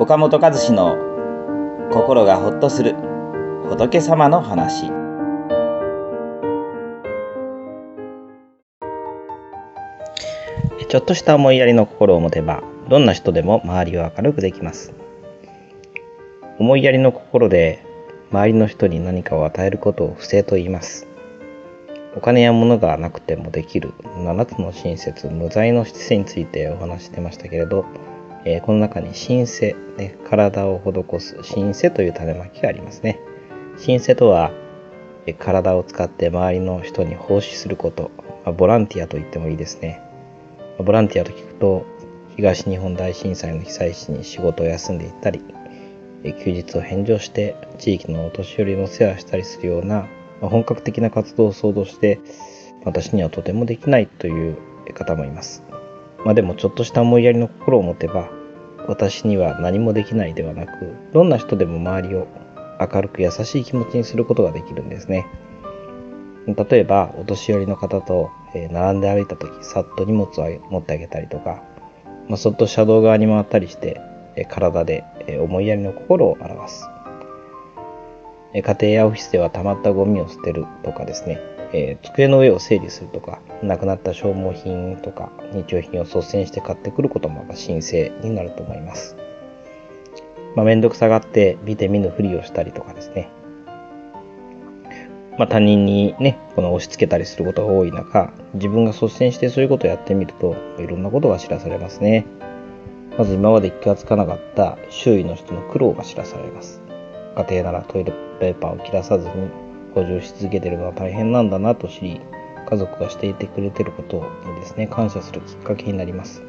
岡本和志の心がほっとする仏様の話。ちょっとした思いやりの心を持てばどんな人でも周りを明るくできます。思いやりの心で周りの人に何かを与えることを不正と言います。お金や物がなくてもできる7つの親切無罪の質についてお話してましたけれど、えー、この中に神聖、ね、体を施す神聖という種まきがありますね。神聖とはえ体を使って周りの人に奉仕すること、まあ、ボランティアと言ってもいいですね。まボランティアと聞くと東日本大震災の被災地に仕事を休んでいったりえ休日を返上して地域のお年寄りの世話したりするようなま本格的な活動を想像して私にはとてもできないという方もいます。まあでもちょっとした思いやりの心を持てば私には何もできないではなくどんな人でも周りを明るく優しい気持ちにすることができるんですね。例えばお年寄りの方と並んで歩いた時さっと荷物を持ってあげたりとか、まあ、そっと車道側に回ったりして体で思いやりの心を表す。家庭やオフィスでは溜まったゴミを捨てるとかですね、えー、机の上を整理するとか、なくなった消耗品とか日用品を率先して買ってくることも申請になると思います。まあ、めんどくさがって見て見ぬふりをしたりとかですね。まあ、他人にね、この押し付けたりすることが多い中、自分が率先してそういうことをやってみると、いろんなことが知らされますね。まず今まで気がつかなかった周囲の人の苦労が知らされます。家庭ならトイレペーパーを切らさずに補充し続けているのは大変なんだなと知り、家族がしていてくれてることにですね、感謝するきっかけになります。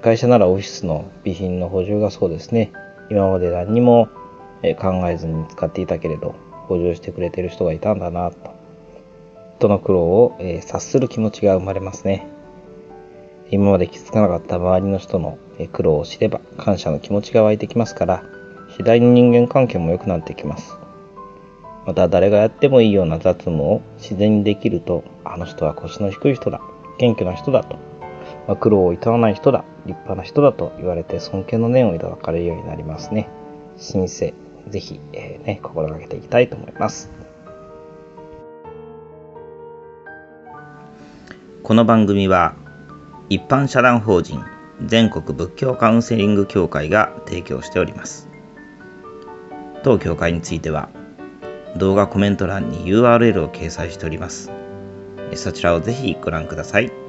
会社ならオフィスの備品の補充がそうですね、今まで何にも考えずに使っていたけれど、補充してくれてる人がいたんだなと、人の苦労を、え察する気持ちが生まれますね。今まで気づかなかった周りの人の苦労を知れば感謝の気持ちが湧いてきますから、次第に人間関係も良くなってきます。また誰がやってもいいような雑務を自然にできると、あの人は腰の低い人だ、謙虚な人だと、まあ、苦労を厭わない人だ、立派な人だと言われて尊敬の念をいただかれるようになりますね。神聖、ぜひ、えー、ね、心がけていきたいと思います。この番組は一般社団法人全国仏教カウンセリング協会が提供しております。当協会については動画コメント欄に URL を掲載しております。そちらをぜひご覧ください。